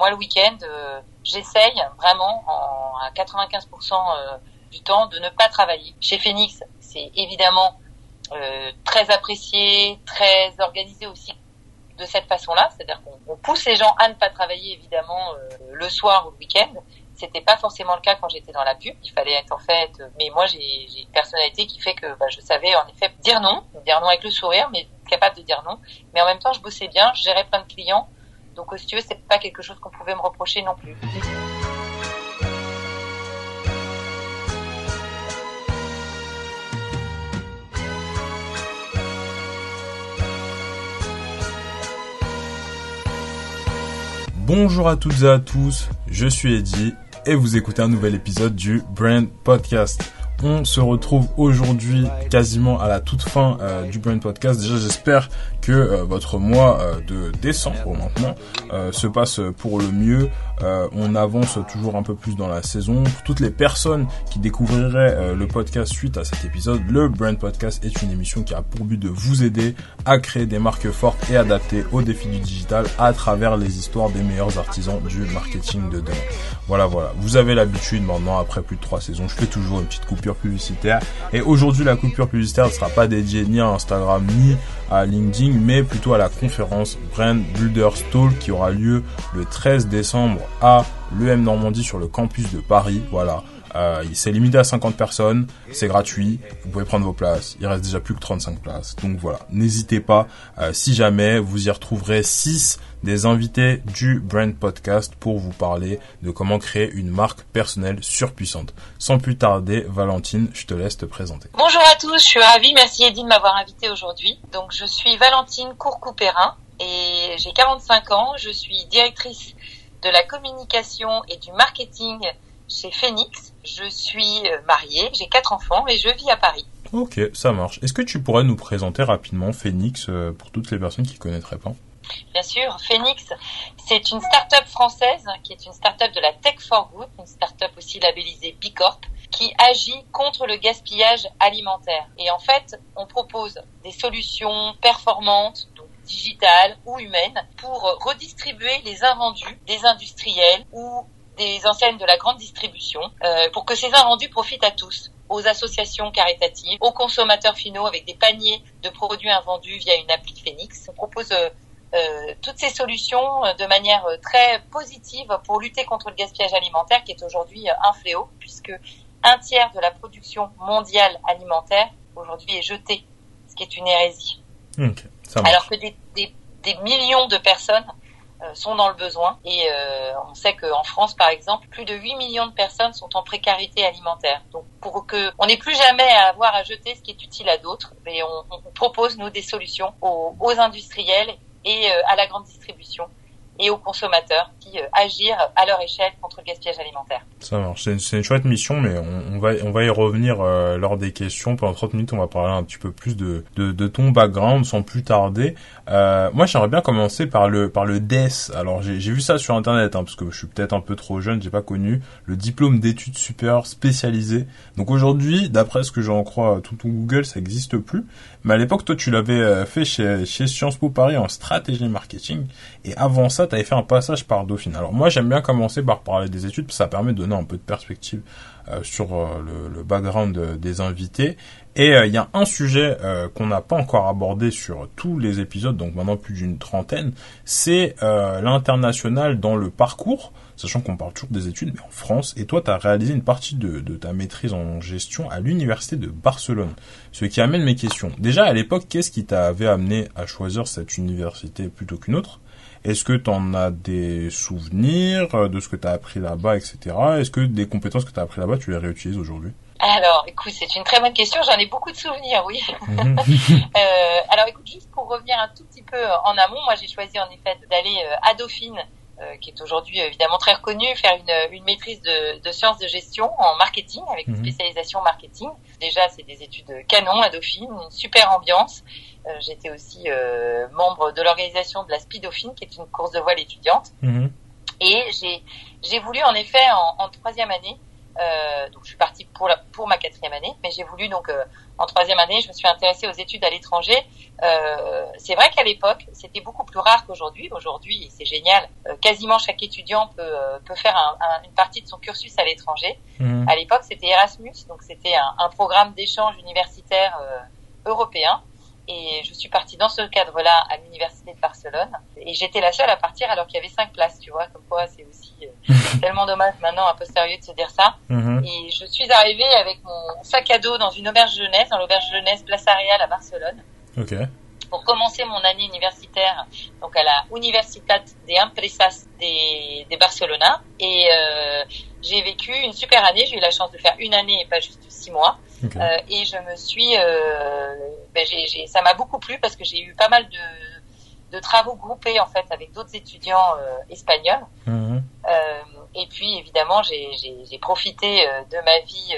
moi, le week-end, j'essaye vraiment en, à 95% du temps de ne pas travailler. Chez Phoenix, c'est évidemment très apprécié, très organisé aussi de cette façon-là, c'est-à-dire qu'on pousse les gens à ne pas travailler évidemment le soir ou le week-end, c'était pas forcément le cas quand j'étais dans la pub. Il fallait être en fait, mais moi j'ai une personnalité qui fait que bah, je savais en effet dire non, dire non avec le sourire, mais capable de dire non. Mais en même temps, je bossais bien, je gérais plein de clients. Donc, si tu veux, c'est pas quelque chose qu'on pouvait me reprocher non plus. Bonjour à toutes et à tous, je suis Eddy et vous écoutez un nouvel épisode du Brand Podcast. On se retrouve aujourd'hui quasiment à la toute fin euh, du Brand Podcast. Déjà, j'espère que euh, votre mois euh, de décembre maintenant se passe pour le mieux. On avance toujours un peu plus dans la saison. Pour toutes les personnes qui découvriraient le podcast suite à cet épisode, le Brand Podcast est une émission qui a pour but de vous aider à créer des marques fortes et adaptées aux défis du digital à travers les histoires des meilleurs artisans du marketing de demain. Voilà, voilà. Vous avez l'habitude maintenant, après plus de trois saisons, je fais toujours une petite coupure publicitaire. Et aujourd'hui, la coupure publicitaire ne sera pas dédiée ni à Instagram ni à LinkedIn, mais plutôt à la conférence Brand Builders Talk qui aura lieu le 13 décembre à l'EM Normandie sur le campus de Paris. Voilà. Euh, c'est limité à 50 personnes, c'est gratuit, vous pouvez prendre vos places, il reste déjà plus que 35 places. Donc voilà, n'hésitez pas, euh, si jamais, vous y retrouverez 6 des invités du Brand Podcast pour vous parler de comment créer une marque personnelle surpuissante. Sans plus tarder, Valentine, je te laisse te présenter. Bonjour à tous, je suis ravie, merci Eddy de m'avoir invité aujourd'hui. Donc je suis Valentine Courcouperin et j'ai 45 ans, je suis directrice de la communication et du marketing chez Phoenix. Je suis euh, mariée, j'ai quatre enfants et je vis à Paris. Ok, ça marche. Est-ce que tu pourrais nous présenter rapidement Phoenix euh, pour toutes les personnes qui ne connaîtraient pas? Bien sûr, Phoenix, c'est une start-up française qui est une start-up de la Tech for Good, une start-up aussi labellisée B Corp, qui agit contre le gaspillage alimentaire. Et en fait, on propose des solutions performantes, donc digitales ou humaines, pour redistribuer les invendus des industriels ou des enseignes de la grande distribution euh, pour que ces invendus profitent à tous aux associations caritatives, aux consommateurs finaux avec des paniers de produits invendus via une appli Phoenix. On propose euh, euh, toutes ces solutions de manière très positive pour lutter contre le gaspillage alimentaire qui est aujourd'hui un fléau puisque un tiers de la production mondiale alimentaire aujourd'hui est jetée, ce qui est une hérésie. Alors que des, des, des millions de personnes sont dans le besoin. Et euh, on sait qu'en France, par exemple, plus de 8 millions de personnes sont en précarité alimentaire. Donc pour que on n'ait plus jamais à avoir à jeter ce qui est utile à d'autres, on, on, propose nous des solutions aux, aux industriels et euh, à la grande distribution et aux consommateurs qui euh, agir à leur échelle contre le gaspillage alimentaire. Ça marche. C'est une, chouette mission, mais on, va, on va y revenir euh, lors des questions. Pendant 30 minutes, on va parler un petit peu plus de, de, ton background sans plus tarder. Euh, moi, j'aimerais bien commencer par le, par le DES. Alors, j'ai vu ça sur Internet, hein, parce que je suis peut-être un peu trop jeune, j'ai pas connu le diplôme d'études supérieures spécialisées. Donc aujourd'hui, d'après ce que j'en crois, tout ton Google, ça n'existe plus. Mais à l'époque, toi, tu l'avais euh, fait chez, chez Sciences Po Paris en stratégie marketing. Et avant ça, tu avais fait un passage par Dauphine. Alors moi, j'aime bien commencer par parler des études, parce que ça permet de donner un peu de perspective euh, sur euh, le, le, background de, des invités. Et euh, il y a un sujet euh, qu'on n'a pas encore abordé sur tous les épisodes, donc maintenant plus d'une trentaine, c'est euh, l'international dans le parcours, sachant qu'on parle toujours des études, mais en France. Et toi, tu as réalisé une partie de, de, ta maîtrise en gestion à l'université de Barcelone. Ce qui amène mes questions. Déjà, à l'époque, qu'est-ce qui t'avait amené à choisir cette université plutôt qu'une autre? Est-ce que tu en as des souvenirs de ce que tu as appris là-bas, etc. Est-ce que des compétences que tu as appris là-bas, tu les réutilises aujourd'hui? Alors, écoute, c'est une très bonne question. J'en ai beaucoup de souvenirs, oui. Mhm. euh, alors, écoute, juste pour revenir un tout petit peu en amont, moi, j'ai choisi en effet d'aller euh, à Dauphine, qui est aujourd'hui évidemment très reconnue, faire une, une maîtrise de, de, sciences de gestion en marketing avec une mhm. spécialisation marketing. Déjà, c'est des études canon à Dauphine, une super ambiance. Euh, J'étais aussi euh, membre de l'organisation de la Speed Dauphine, qui est une course de voile étudiante. Mhm. Et j'ai voulu en effet en, en troisième année euh, donc je suis partie pour, la, pour ma quatrième année, mais j'ai voulu donc euh, en troisième année, je me suis intéressée aux études à l'étranger. Euh, c'est vrai qu'à l'époque, c'était beaucoup plus rare qu'aujourd'hui. Aujourd'hui, c'est génial. Euh, quasiment chaque étudiant peut, euh, peut faire un, un, une partie de son cursus à l'étranger. Mhm. À l'époque, c'était Erasmus, donc c'était un, un programme d'échange universitaire euh, européen. Et je suis partie dans ce cadre-là à l'université de Barcelone. Et j'étais la seule à partir alors qu'il y avait cinq places, tu vois. Comme quoi, c'est aussi euh, tellement dommage maintenant, un peu sérieux de se dire ça. Mhm. Et je suis arrivée avec mon sac à dos dans une auberge jeunesse, dans l'auberge jeunesse Place Arial à Barcelone, Ok. pour commencer mon année universitaire, donc à la Universitat de Empresas de, de Barcelona. Et euh, j'ai vécu une super année. J'ai eu la chance de faire une année et pas juste six mois. Euh, et je me suis, euh, ben ça m'a beaucoup plu parce que j'ai eu pas mal de, de travaux groupés en fait avec d'autres étudiants euh, espagnols. Mhm. Euh, et puis évidemment, j'ai, profité euh, de ma vie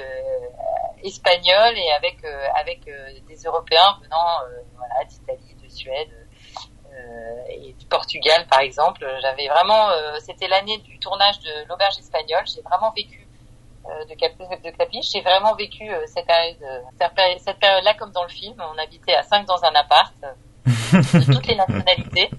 espagnole et avec avec des Européens venant voilà, d'Italie, de Suède et du Portugal par exemple. J'avais vraiment, c'était l'année du tournage de l'auberge espagnole. J'ai vraiment vécu de, Cap- de Clapiche. J'ai vraiment vécu euh, cette période, euh, cette péri- cette période-là comme dans le film. On habitait à cinq dans un appart, euh, de toutes les nationalités,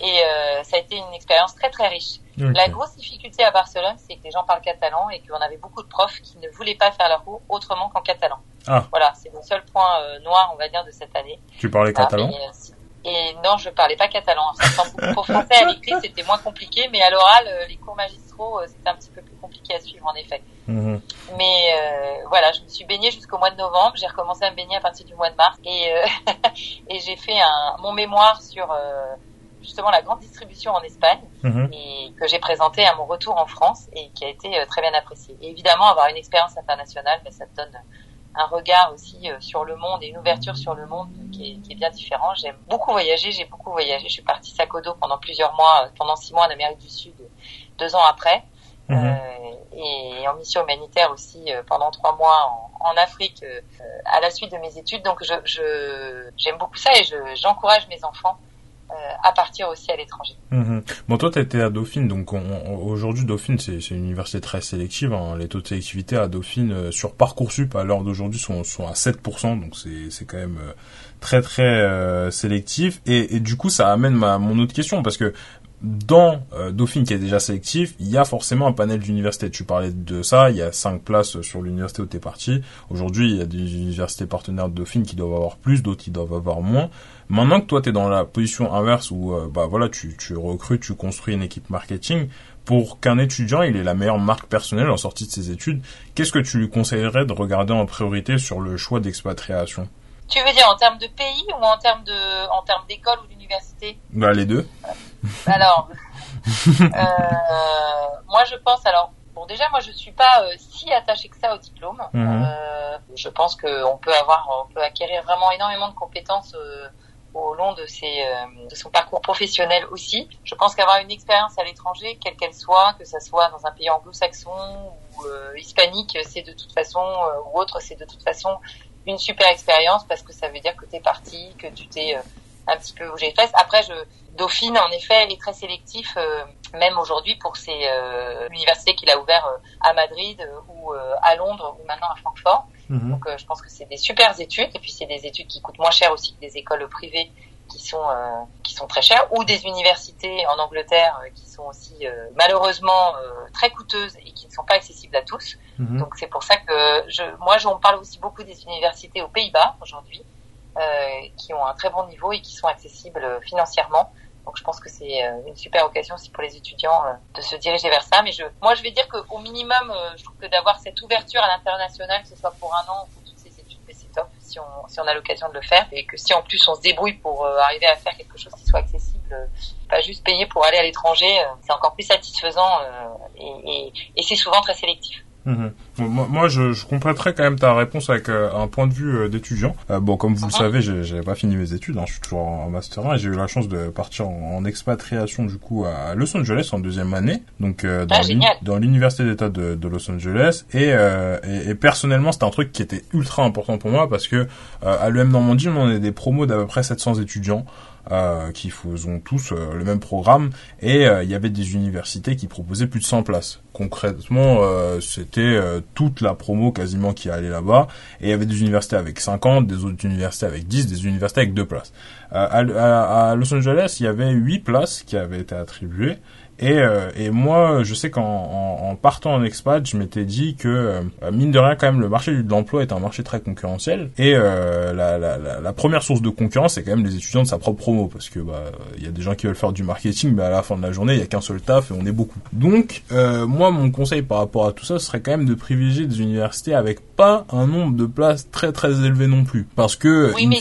et euh, ça a été une expérience très très riche. La grosse difficulté à Barcelone, c'est que les gens parlent catalan et qu'on avait beaucoup de profs qui ne voulaient pas faire leur cours autrement qu'en catalan. Ah. Voilà, c'est le seul point euh, noir, on va dire, de cette année. Tu parlais Ah, catalan mais, euh, si- et non, je parlais pas catalan. Ça ressemble beaucoup au français. À l'écrit, c'était moins compliqué, mais à l'oral, euh, les cours magistraux, euh, c'était un petit peu plus compliqué à suivre, en effet. Mhm. Mais euh, voilà, je me suis baignée jusqu'au mois de novembre. J'ai recommencé à me baigner à partir du mois de mars. Et, euh, et j'ai fait un, mon mémoire sur euh, justement la grande distribution en Espagne Mhm. et que j'ai présenté à mon retour en France et qui a été euh, très bien apprécié. Et évidemment, avoir une expérience internationale, mais ça te donne un regard aussi euh, sur le monde et une ouverture sur le monde qui est, qui est bien différent. J'aime beaucoup voyager, j'ai beaucoup voyagé. Je suis partie dos pendant plusieurs mois, euh, pendant six mois en Amérique du Sud, deux ans après. Mhm. Euh, et en mission humanitaire aussi euh, pendant trois mois en, en Afrique euh, à la suite de mes études. Donc je je- j'aime beaucoup ça et je j'encourage mes enfants à partir aussi à l'étranger. Mhm. Bon, toi, t'étais à Dauphine, donc on- on- aujourd'hui, Dauphine, c'est une université très sélective. hein. Les taux de sélectivité à Dauphine euh, sur Parcoursup à l'heure d'aujourd'hui sont, à 7%, donc c'est quand même euh, très très euh, sélectif. Et, et du coup, ça amène ma mon autre question parce que dans euh, Dauphine qui est déjà sélectif, il y a forcément un panel d'universités. Tu parlais de ça, il y a cinq places sur l'université où tu es parti. Aujourd'hui, il y a des universités partenaires de Dauphine qui doivent avoir plus, d'autres qui doivent avoir moins. Maintenant que toi tu es dans la position inverse où euh, bah voilà, tu tu recrutes, tu construis une équipe marketing pour qu'un étudiant, il ait la meilleure marque personnelle en sortie de ses études, qu'est-ce que tu lui conseillerais de regarder en priorité sur le choix d'expatriation? Tu veux dire en termes de pays ou en termes de en termes d'école ou d'université? Bah les deux. Alors, euh, moi je pense alors. Bon, déjà, moi, je suis pas euh, si attachée que ça au diplôme. Mhm. Euh, je pense qu'on peut avoir, on peut acquérir vraiment énormément de compétences euh, au long de ses, euh, de son parcours professionnel aussi. Je pense qu'avoir une expérience à l'étranger, quelle qu'elle soit, que ça soit dans un pays anglo-saxon ou euh, hispanique, c'est de toute façon euh, ou autre, c'est de toute façon une super expérience parce que ça veut dire que tu es parti, que tu t'es euh, un petit peu bougé les fesses. Après, je, Dauphine, en effet, est très sélectif, euh, même aujourd'hui pour ses euh, universités qu'il a ouvert euh, à Madrid euh, ou euh, à Londres ou maintenant à Francfort. Mhm. Donc, euh, je pense que c'est des super études et puis c'est des études qui coûtent moins cher aussi que des écoles privées qui sont euh, qui sont très chères ou des universités en Angleterre qui sont aussi euh, malheureusement euh, très coûteuses et qui ne sont pas accessibles à tous. Mhm. Donc c'est pour ça que je, moi, j'en parle aussi beaucoup des universités aux Pays-Bas aujourd'hui, qui ont un très bon niveau et qui sont accessibles euh, financièrement. Donc je pense que c'est euh, une super occasion aussi pour les étudiants euh, de se diriger vers ça. Mais je, moi, je vais dire qu'au minimum, euh, je trouve que d'avoir cette ouverture à l'international, que ce soit pour un an ou pour toutes ces études, c'est top si on, si on a l'occasion de le faire et que si en plus on se débrouille pour euh, arriver à faire quelque chose qui soit accessible, euh, pas juste payer pour aller à l'étranger, euh, c'est encore plus satisfaisant euh, et, et c'est souvent très sélectif. Mhm. Bon, Moi, moi, je, je compléterai quand même ta réponse avec euh, un point de vue euh, d'étudiant. Euh, bon, comme vous le Mhm. savez, j'ai pas fini mes études. Hein, je suis toujours en master 1 et j'ai eu la chance de partir en, en expatriation du coup à Los Angeles en deuxième année, donc euh, dans Ah, dans l'université d'État de, de Los Angeles. Et, euh, et, et personnellement, c'était un truc qui était ultra important pour moi parce que euh, à l'UM Normandie, on est des promos d'à peu près 700 étudiants. Euh, qui faisaient tous euh, le même programme et il y avait des universités qui proposaient plus de 100 places. Concrètement, c'était toute la promo quasiment qui allait là-bas et il y avait des universités avec 50, des autres universités avec 10, des universités avec deux places. À, à, Los Angeles, il y avait 8 places qui avaient été attribuées et, euh, et moi, je sais qu'en en, partant en expat, je m'étais dit que, euh, mine de rien, quand même, le marché de l'emploi est un marché très concurrentiel. Et euh, la, la, la, première source de concurrence, c'est quand même les étudiants de sa propre promo. Parce que bah il y a des gens qui veulent faire du marketing, mais à la fin de la journée, il y a qu'un seul taf et on est beaucoup. Donc, moi, mon conseil par rapport à tout ça, serait quand même de privilégier des universités avec pas un nombre de places très très élevé non plus. Parce que, oui, mais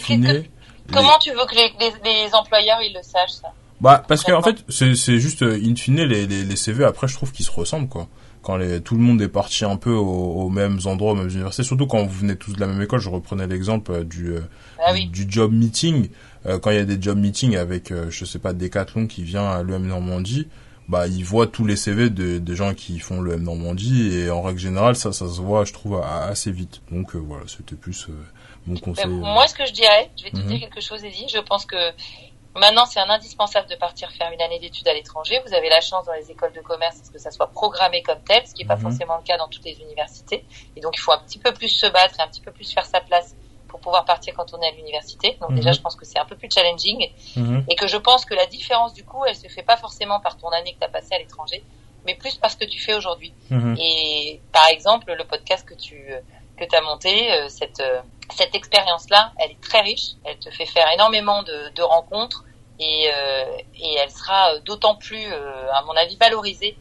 comment tu veux que les, les, les employeurs ils le sachent ça? Bah parce que en fait c'est c'est juste euh, in fine les, les, les CV après je trouve qu'ils se ressemblent quoi. Quand les, tout le monde est parti un peu aux, mêmes endroits, aux mêmes universités, surtout quand vous venez tous de la même école. Je reprenais l'exemple euh, du, euh, ah du job meeting. quand il y a des job meetings avec, je sais pas, Decathlon qui vient à l'EM Normandie, bah ils voient tous les CV de, des gens qui font l'EM Normandie et en règle générale ça ça se voit je trouve assez vite. Donc voilà, c'était plus mon conseil. moi ce que je dirais, je vais te mhm. dire quelque chose Eddie, je pense que Maintenant, c'est un indispensable de partir faire une année d'études à l'étranger. Vous avez la chance dans les écoles de commerce que ça soit programmé comme tel, ce qui n'est pas mhm. forcément le cas dans toutes les universités. Et donc, il faut un petit peu plus se battre et un petit peu plus faire sa place pour pouvoir partir quand on est à l'université. Donc déjà, mhm. je pense que c'est un peu plus challenging mhm. et que je pense que la différence du coup, elle se fait pas forcément par ton année que tu as passée à l'étranger, mais plus par ce que tu fais aujourd'hui. Et par exemple, le podcast que tu que as monté, euh, cette euh, cette expérience-là, elle est très riche. Elle te fait faire énormément de, de rencontres et, euh, et, elle sera d'autant plus, euh, à mon avis, valorisée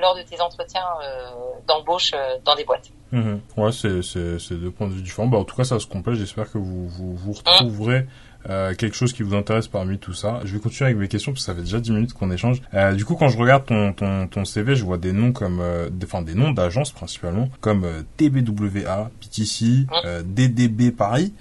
lors de tes entretiens euh, d'embauche dans des boîtes. Mmh. Ouais, c'est deux points de vue différents. Bah, en tout cas, ça se complète. J'espère que vous vous, vous retrouverez. Euh, quelque chose qui vous intéresse parmi tout ça. Je vais continuer avec mes questions parce que ça fait déjà 10 minutes qu'on échange. Euh, du coup, quand je regarde ton, ton, ton CV, je vois des noms comme, euh, enfin des noms d'agences principalement, comme euh, TBWA, PTC, DDB Paris.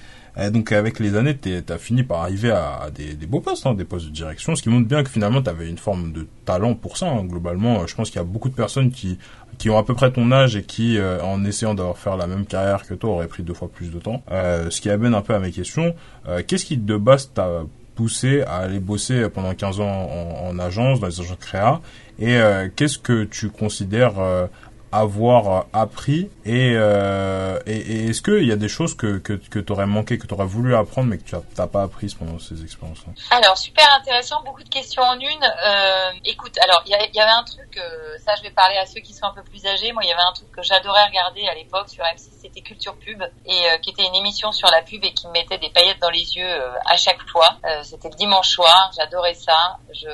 Donc avec les années, tu as fini par arriver à, des, des, beaux postes, hein, des postes de direction, ce qui montre bien que finalement tu avais une forme de talent pour ça. Hein. Globalement, je pense qu'il y a beaucoup de personnes qui qui ont à peu près ton âge et qui, euh, en essayant d'avoir faire la même carrière que toi, auraient pris deux fois plus de temps. Euh, ce qui amène un peu à mes questions. Euh, qu'est-ce qui de base t'a poussé à aller bosser pendant 15 ans en, en agence, dans les agences créa? Et qu'est-ce que tu considères avoir appris et, euh, et, est-ce qu'il y a des choses que, que, que tu aurais manqué, que tu aurais voulu apprendre mais que tu n'as pas apprises pendant ces expériences-là? Alors, super intéressant, beaucoup de questions en une. Euh, écoute, alors, il y, avait un truc, euh, ça je vais parler à ceux qui sont un peu plus âgés, moi il y avait un truc que j'adorais regarder à l'époque sur M6, c'était Culture Pub, et euh, qui était une émission sur la pub et qui me mettait des paillettes dans les yeux euh, à chaque fois. c'était le dimanche soir, j'adorais ça. Je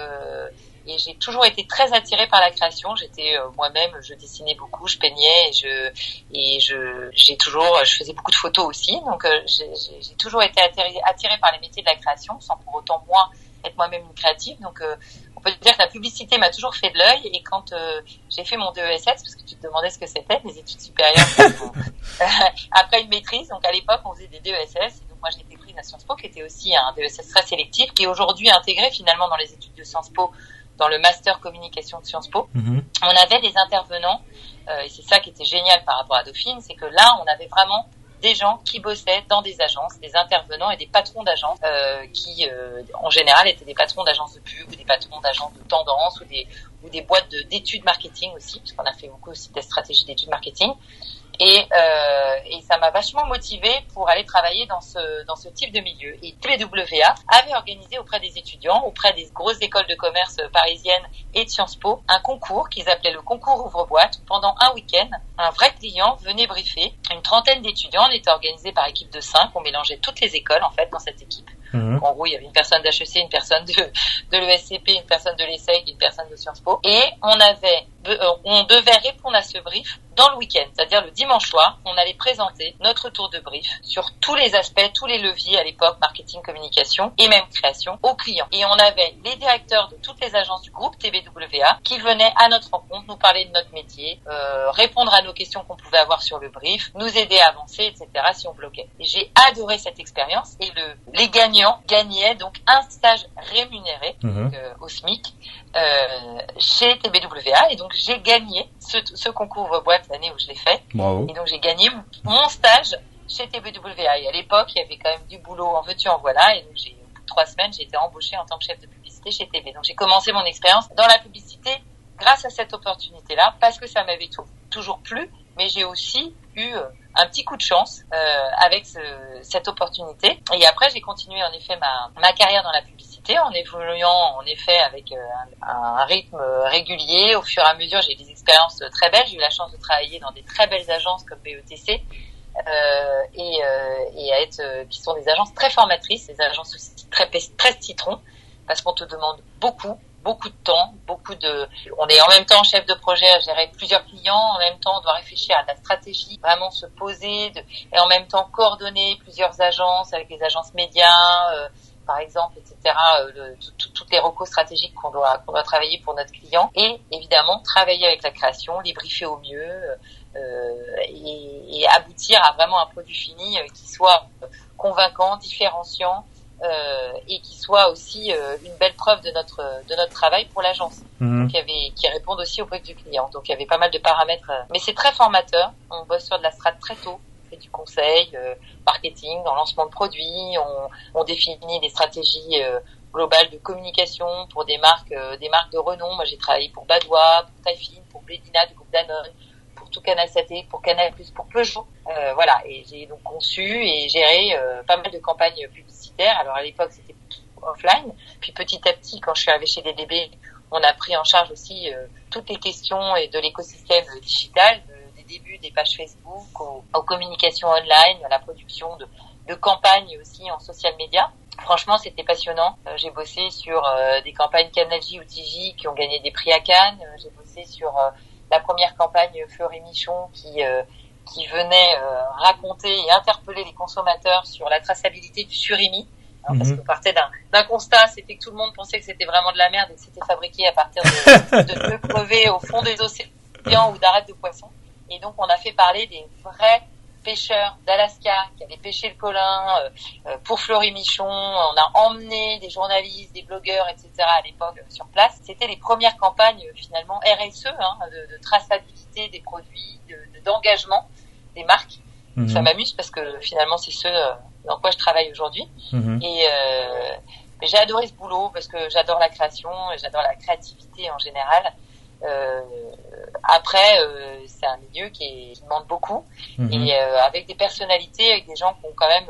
et j'ai toujours été très attirée par la création. J'étais euh, moi-même, je dessinais beaucoup, je peignais et je et je j'ai toujours, je faisais beaucoup de photos aussi. Donc euh, j'ai toujours été attirée, attirée, par les métiers de la création, sans pour autant moi être moi-même une créative. Donc euh, on peut dire que la publicité m'a toujours fait de l'œil. Et quand j'ai fait mon DESS, parce que tu te demandais ce que c'était, les études supérieures, après une maîtrise. Donc à l'époque, on faisait des DESS. donc moi, j'ai été prise à Sciences Po, qui était aussi un DESS très sélectif, qui est aujourd'hui intégré finalement dans les études de Sciences Po dans le master communication de Sciences Po, mhm. on avait des intervenants, euh, et c'est ça qui était génial par rapport à Dauphine, c'est que là, on avait vraiment des gens qui bossaient dans des agences, des intervenants et des patrons d'agences euh, qui, euh, en général, étaient des patrons d'agences de pub ou des patrons d'agences de tendance ou des, ou des boîtes d'études marketing aussi, parce qu'on a fait beaucoup aussi des stratégies d'études marketing. Et, euh, et ça m'a vachement motivée pour aller travailler dans ce, dans ce type de milieu. Et TWA avait organisé auprès des étudiants, auprès des grosses écoles de commerce parisiennes et de Sciences Po, un concours qu'ils appelaient le concours ouvre-boîte. Pendant un week-end, un vrai client venait briefer. Une trentaine d'étudiants, on était organisé par équipe de cinq, on mélangeait toutes les écoles en fait dans cette équipe. Mhm. En gros, il y avait une personne d'HEC, une personne de, de l'ESCP, une personne de l'ESSEC, une personne de Sciences Po. Et on avait, on devait répondre à ce brief dans le week-end, c'est-à-dire le dimanche soir, on allait présenter notre tour de brief sur tous les aspects, tous les leviers à l'époque, marketing, communication et même création aux clients. Et on avait les directeurs de toutes les agences du groupe TBWA qui venaient à notre rencontre nous parler de notre métier, euh, répondre à nos questions qu'on pouvait avoir sur le brief, nous aider à avancer, etc. si on bloquait. J'ai adoré cette expérience et le, les gagnants gagnaient donc un stage rémunéré mhm. euh, au SMIC euh, chez TBWA et donc j'ai gagné ce, ce concours boîte l'année où je l'ai fait. Et donc j'ai gagné mon stage chez TBWA. Et à l'époque, il y avait quand même du boulot en veux-tu en voilà. Et donc j'ai trois semaines, j'ai été embauchée en tant que chef de publicité chez TV. Donc j'ai commencé mon expérience dans la publicité grâce à cette opportunité-là, parce que ça m'avait toujours plu, mais j'ai aussi eu euh, un petit coup de chance euh, avec ce, cette opportunité. Et après, j'ai continué en effet ma, ma carrière dans la publicité en évoluant en effet avec euh, un, rythme régulier. Au fur et à mesure, j'ai eu des expériences très belles. J'ai eu la chance de travailler dans des très belles agences comme BETC. Euh, et, euh, et à être qui sont des agences très formatrices, des agences aussi très très citron parce qu'on te demande beaucoup beaucoup de temps, beaucoup de. On est en même temps chef de projet à gérer plusieurs clients, en même temps on doit réfléchir à la stratégie, vraiment se poser, et en même temps coordonner plusieurs agences avec les agences médias, euh, par exemple, etc. Euh, le, toutes les recos stratégiques qu'on doit qu'on doit travailler pour notre client, et évidemment travailler avec la création, les briefer au mieux. Euh, et, et, aboutir à vraiment un produit fini euh, qui soit convaincant, différenciant, euh, et qui soit aussi euh, une belle preuve de notre de notre travail pour l'agence, mmh. qui avait qui répondent aussi au brief du client. Donc il y avait pas mal de paramètres, euh, mais c'est très formateur. On bosse sur de la strat très tôt, du conseil, marketing, dans lancement de produits, on, on définit des stratégies globales de communication pour des marques des marques de renom. Moi j'ai travaillé pour Badois, pour Taifin, pour Blédina du groupe Danone tout Canal Saté, pour Canal Plus, pour Peugeot. Euh, voilà, et j'ai donc conçu et géré euh, pas mal de campagnes publicitaires. Alors à l'époque c'était offline, puis petit à petit quand je suis arrivée chez DDB, on a pris en charge aussi euh, toutes les questions et de l'écosystème digital, des débuts des pages Facebook aux, communications online, à la production de, de campagnes aussi en social media. Franchement, c'était passionnant. j'ai bossé sur des campagnes Canal ou TJ qui ont gagné des prix à Cannes. j'ai bossé sur la première campagne Fleury Michon qui euh, qui venait euh, raconter et interpeller les consommateurs sur la traçabilité du surimi. Hein, Parce mhm. qu'on partait d'un constat, c'était que tout le monde pensait que c'était vraiment de la merde et que c'était fabriqué à partir de, de feux crevés au fond des océans ou d'arêtes de poissons. Et donc on a fait parler des vrais pêcheurs d'Alaska qui avaient pêché le colin euh, euh, pour Fleury Michon. On a emmené des journalistes, des blogueurs, etc. à l'époque euh, sur place. C'était les premières campagnes finalement RSE, hein, de, de, traçabilité des produits, d'engagement de, des marques. Mhm. Ça m'amuse parce que finalement c'est ce dans quoi je travaille aujourd'hui. Mhm. Et j'ai adoré ce boulot parce que j'adore la création, et j'adore la créativité en général. Euh, après, euh, c'est un milieu qui, est, qui, demande beaucoup mhm. et euh, avec des personnalités, avec des gens qui ont quand même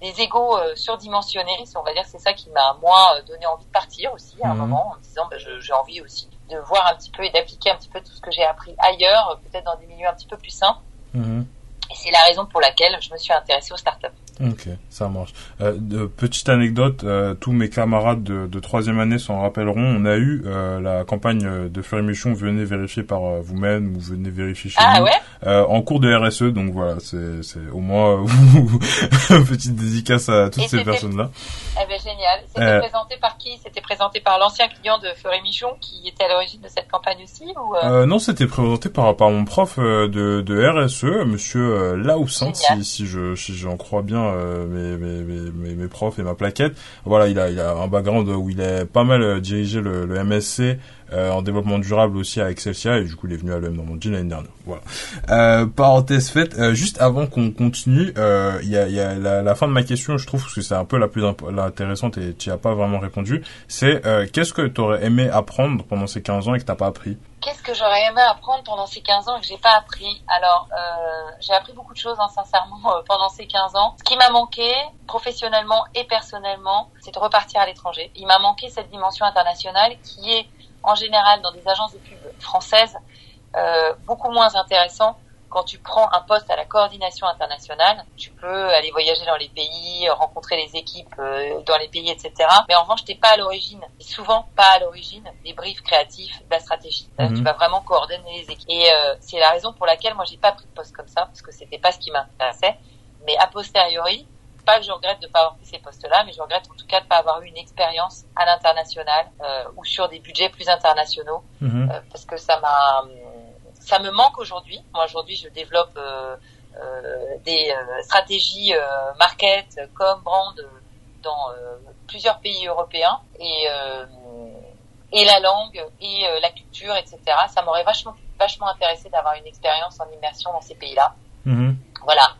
des égaux surdimensionnés. On va dire c'est ça qui m'a moi donné envie de partir aussi à un mhm. moment en me disant bah, j'ai envie aussi de voir un petit peu et d'appliquer un petit peu tout ce que j'ai appris ailleurs, peut-être dans des milieux un petit peu plus sains. Mhm. Et c'est la raison pour laquelle je me suis intéressée aux startups. Ok, ça marche. Euh, de, petite anecdote, euh, tous mes camarades de, de troisième année s'en rappelleront. On a eu euh, la campagne de Fleury Michon, venez vérifier par vous-même ou venez vérifier chez ah, nous. Ouais? En cours de RSE, donc voilà, c'est, c'est au moins petite dédicace à toutes ces personnes-là. Eh ben génial. C'était présenté par qui? C'était présenté par l'ancien client de Fleury Michon qui était à l'origine de cette campagne aussi ou Non, c'était présenté par par mon prof de, de RSE, Monsieur Laoussin, si, si je si j'en crois bien euh, mes, mes, mes, mes, profs et ma plaquette. Voilà, il a, il a un background où il a pas mal euh, dirigé le, le MSC euh, en développement durable aussi à Excelsia et du coup il est venu à l'EM Normandie l'année dernière. Voilà. Euh, parenthèse faite, euh, juste avant qu'on continue, il y a, y a la, la, fin de ma question, je trouve que c'est un peu la plus intéressante et tu as pas vraiment répondu. C'est qu'est-ce que tu aurais aimé apprendre pendant ces 15 ans et que t'as pas appris? Qu'est-ce que j'aurais aimé apprendre pendant ces 15 ans et que j'ai pas appris? Alors, euh, j'ai appris beaucoup de choses, hein, sincèrement, pendant ces 15 ans. Ce qui m'a manqué, professionnellement et personnellement, c'est de repartir à l'étranger. Il m'a manqué cette dimension internationale qui est en général dans des agences de pub françaises euh, beaucoup moins intéressant quand tu prends un poste à la coordination internationale. Tu peux aller voyager dans les pays, rencontrer les équipes euh, dans les pays, etc. Mais en revanche, t'es pas à l'origine, et souvent pas à l'origine des briefs créatifs, de la stratégie. Euh, mhm. Tu vas vraiment coordonner les équipes. Et euh, c'est la raison pour laquelle moi j'ai pas pris de poste comme ça, parce que c'était pas ce qui m'intéressait. Mais a posteriori, pas que je regrette de ne pas avoir pris ces postes-là, mais je regrette en tout cas de ne pas avoir eu une expérience à l'international euh, ou sur des budgets plus internationaux, mhm. euh, parce que ça m'a, ça me manque aujourd'hui. Moi aujourd'hui, je développe euh, euh des euh, stratégies market, comme brand dans plusieurs pays européens et et la langue et la culture, etc. Ça m'aurait vachement vachement intéressé d'avoir une expérience en immersion dans ces pays-là. Mhm. Voilà.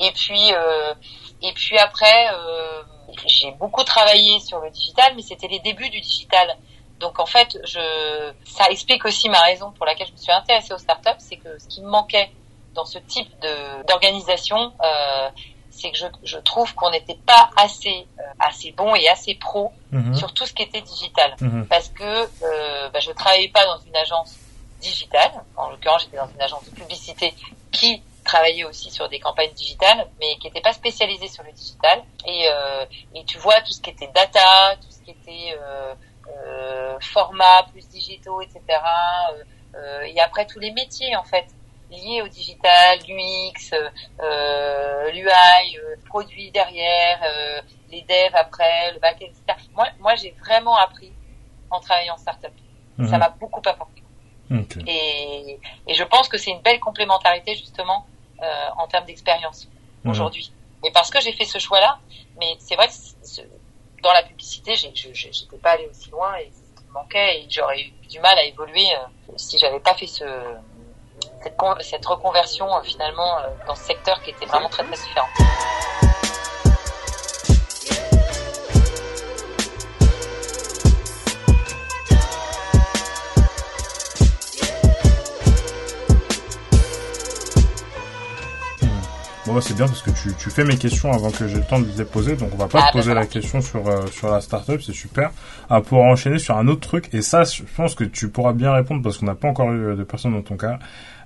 Et puis, euh, et puis après, euh, j'ai beaucoup travaillé sur le digital, mais c'était les débuts du digital. Donc en fait, je, ça explique aussi ma raison pour laquelle je me suis intéressée aux startups, c'est que ce qui me manquait dans ce type de d'organisation, euh, c'est que je, je trouve qu'on n'était pas assez euh, assez bon et assez pro Mhm. sur tout ce qui était digital, Mhm. parce que euh, bah, je travaillais pas dans une agence digitale. En l'occurrence, j'étais dans une agence de publicité qui travaillait aussi sur des campagnes digitales, mais qui n'était pas spécialisée sur le digital. Et, euh, et tu vois tout ce qui était data, tout ce qui était euh, euh, format plus digitaux, etc. Euh, euh, et après tous les métiers en fait liés au digital, l'UX, euh, l'UI, euh, produit derrière, euh, les devs après, le back-end, etc. Moi, moi j'ai vraiment appris en travaillant en startup. Ça Mhm. m'a beaucoup apporté. Et, et je pense que c'est une belle complémentarité justement euh, en termes d'expérience Mhm. aujourd'hui. Mais parce que j'ai fait ce choix-là, mais c'est vrai que dans la publicité, j'étais pas allée aussi loin et manquait et j'aurais eu du mal à évoluer euh, si j'avais pas fait ce cette, cette reconversion euh, finalement euh, dans ce secteur qui était vraiment très très différent. Bon, c'est bien parce que tu, tu fais mes questions avant que j'ai le temps de les poser, donc on va pas Ah, te poser bah, la question sur euh, sur la startup, c'est super. À pouvoir enchaîner sur un autre truc, et ça, je pense que tu pourras bien répondre parce qu'on n'a pas encore eu de personne dans ton cas.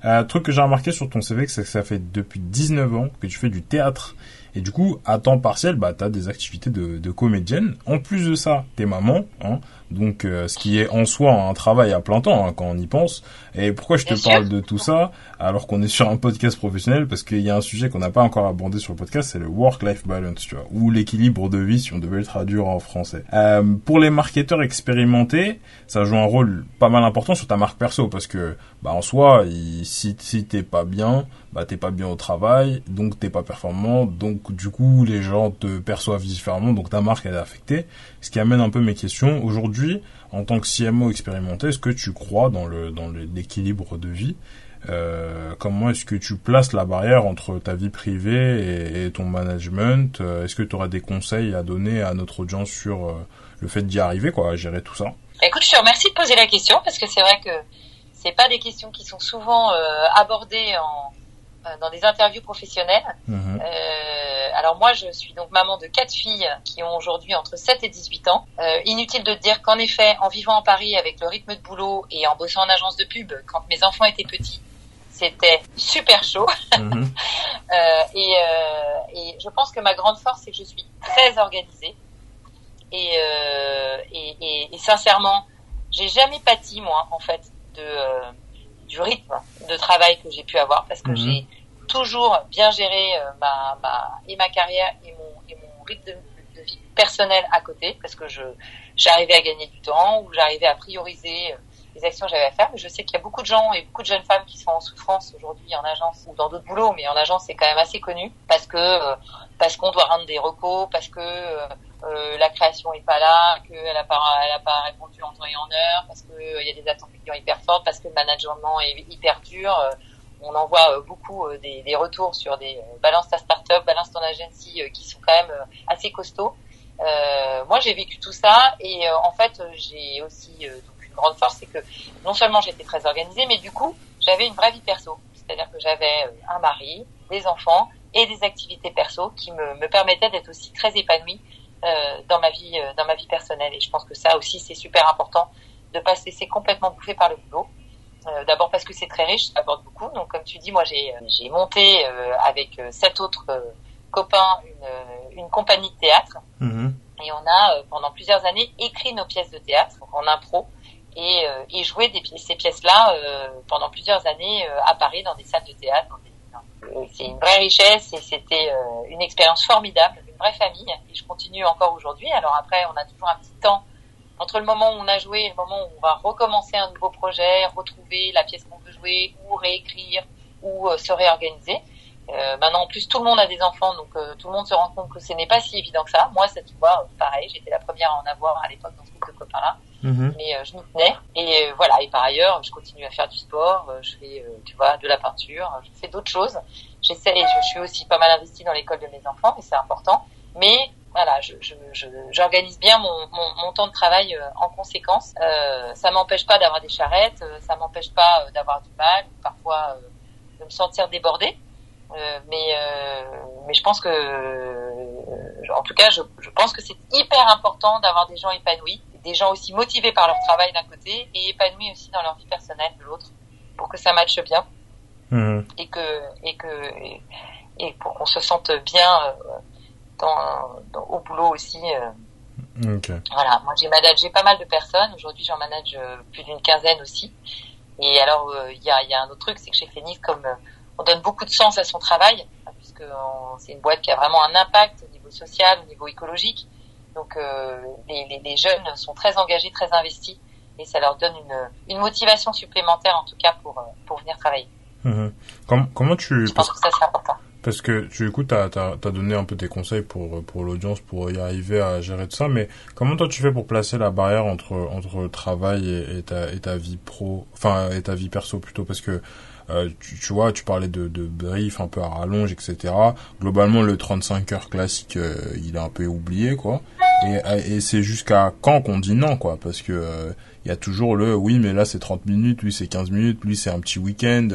Euh, truc que j'ai remarqué sur ton CV, c'est que ça fait depuis 19 ans que tu fais du théâtre. Et du coup, à temps partiel, bah, t'as des activités de, de comédienne. En plus de ça, t'es maman, hein. Donc, euh, ce qui est en soi un travail à plein temps, hein, quand on y pense. Et pourquoi je te Bien sûr. parle de tout ça alors qu'on est sur un podcast professionnel? Parce qu'il y a un sujet qu'on n'a pas encore abordé sur le podcast, c'est le work-life balance, tu vois, ou l'équilibre de vie, si on devait le traduire en français. Euh, pour les marketeurs expérimentés, ça joue un rôle pas mal important sur ta marque perso, parce que, bah, en soi, il- si, si t'es pas bien, bah, t'es pas bien au travail, donc t'es pas performant, donc du coup, les gens te perçoivent différemment, donc ta marque, elle est affectée. Ce qui amène un peu mes questions. Aujourd'hui, en tant que CMO expérimenté, est-ce que tu crois dans le dans l'équilibre de vie Euh, Comment est-ce que tu places la barrière entre ta vie privée et, ton management Euh, Est-ce que tu aurais des conseils à donner à notre audience sur euh, le fait d'y arriver, quoi, à gérer tout ça? Écoute, je te remercie de poser la question parce que c'est vrai que c'est pas des questions qui sont souvent euh, abordées en, dans des interviews professionnelles. Mhm. Euh, alors moi, je suis donc maman de quatre filles qui ont aujourd'hui entre 7 et 18 ans. Euh, inutile de te dire qu'en effet, en vivant à Paris avec le rythme de boulot et en bossant en agence de pub, quand mes enfants étaient petits, c'était super chaud. Mhm. Euh, et, euh, et je pense que ma grande force, c'est que je suis très organisée. Et, euh, et, et, sincèrement, j'ai jamais pâti moi, en fait, de euh, du rythme de travail que j'ai pu avoir, parce que Mhm. j'ai toujours bien géré euh, ma, ma et ma carrière et mon et mon rythme de, de vie personnel à côté, parce que je j'arrivais à gagner du temps ou j'arrivais à prioriser euh, les actions que j'avais à faire. Mais je sais qu'il y a beaucoup de gens et beaucoup de jeunes femmes qui sont en souffrance aujourd'hui en agence ou dans d'autres boulots, mais en agence c'est quand même assez connu parce que euh, parce qu'on doit rendre des recos, parce que euh, la création est pas là, qu'elle a pas répondu en temps et en heure, parce que euh, y a des attentes clients hyper fortes, parce que le management est hyper dur. euh, on envoie euh, beaucoup euh, des, retours sur des balance ta startup, balance ton agency qui sont quand même assez costauds. Moi, j'ai vécu tout ça et en fait, j'ai aussi une grande force, c'est que non seulement j'étais très organisée, mais du coup, j'avais une vraie vie perso. C'est-à-dire que j'avais un mari, des enfants et des activités perso qui me, me permettaient d'être aussi très épanouie dans ma vie, euh, dans ma vie personnelle. Et je pense que ça aussi, c'est super important de pas se laisser complètement bouffer par le boulot. Euh, D'abord parce que c'est très riche, ça apporte beaucoup. Donc, comme tu dis, moi, j'ai euh, j'ai monté euh, avec euh, sept autres euh, copains une, euh, une compagnie de théâtre. Mhm. Et on a, euh, pendant plusieurs années, écrit nos pièces de théâtre en impro et, euh, et joué des ces pièces-là euh, pendant plusieurs années euh, à Paris dans des salles de théâtre. euh, C'est une vraie richesse et c'était euh, une expérience formidable, une vraie famille. Et je continue encore aujourd'hui. Alors après, on a toujours un petit temps entre le moment où on a joué et le moment où on va recommencer un nouveau projet, retrouver la pièce qu'on veut jouer ou réécrire ou euh, se réorganiser. Euh, maintenant, en plus, tout le monde a des enfants, donc euh, tout le monde se rend compte que ce n'est pas si évident que ça. Moi, vois, euh, pareil, j'étais la première à en avoir à l'époque dans ce groupe de copains-là, Mhm. mais je m'y tenais. Et voilà, et par ailleurs, je continue à faire du sport, je fais, tu vois, de la peinture, je fais d'autres choses. J'essaie, je suis aussi pas mal investie dans l'école de mes enfants, et c'est important. Mais voilà, j'organise je, bien mon, mon, mon, temps de travail euh, en conséquence. Euh, ça m'empêche pas d'avoir des charrettes, euh, ça m'empêche pas euh, d'avoir du mal, parfois de me sentir débordée. mais mais je pense que, en tout cas, je, je pense que c'est hyper important d'avoir des gens épanouis, des gens aussi motivés par leur travail d'un côté et épanouis aussi dans leur vie personnelle de l'autre, pour que ça matche bien mmh. et que et que et, pour qu'on se sente bien dans, au boulot aussi. Euh. Voilà, moi j'ai managé pas mal de personnes. Aujourd'hui, j'en manage euh, plus d'une quinzaine aussi. Et alors, euh, il y, a, y, a, un autre truc, c'est que chez Phoenix, comme on donne beaucoup de sens à son travail, puisque c'est une boîte qui a vraiment un impact au niveau social, au niveau écologique. Donc, les, les, les, jeunes sont très engagés, très investis, et ça leur donne une, une motivation supplémentaire, en tout cas, pour, pour venir travailler. Mmh. Comment, comment tu... Je pense que ça, c'est important. Parce que du coup, tu as, donné un peu tes conseils pour, pour l'audience, pour y arriver à gérer tout ça, mais comment toi tu fais pour placer la barrière entre, entre travail et, ta, et ta vie pro, enfin, et ta vie perso plutôt, parce que euh, tu, tu, vois, tu parlais de, de brief un peu à rallonge, etc. Globalement, le 35 heures classique, euh, il est un peu oublié, quoi. Et, et c'est jusqu'à quand qu'on dit non, quoi, parce que euh, il y a toujours le oui, mais là c'est 30 minutes, lui c'est 15 minutes, lui c'est un petit week-end.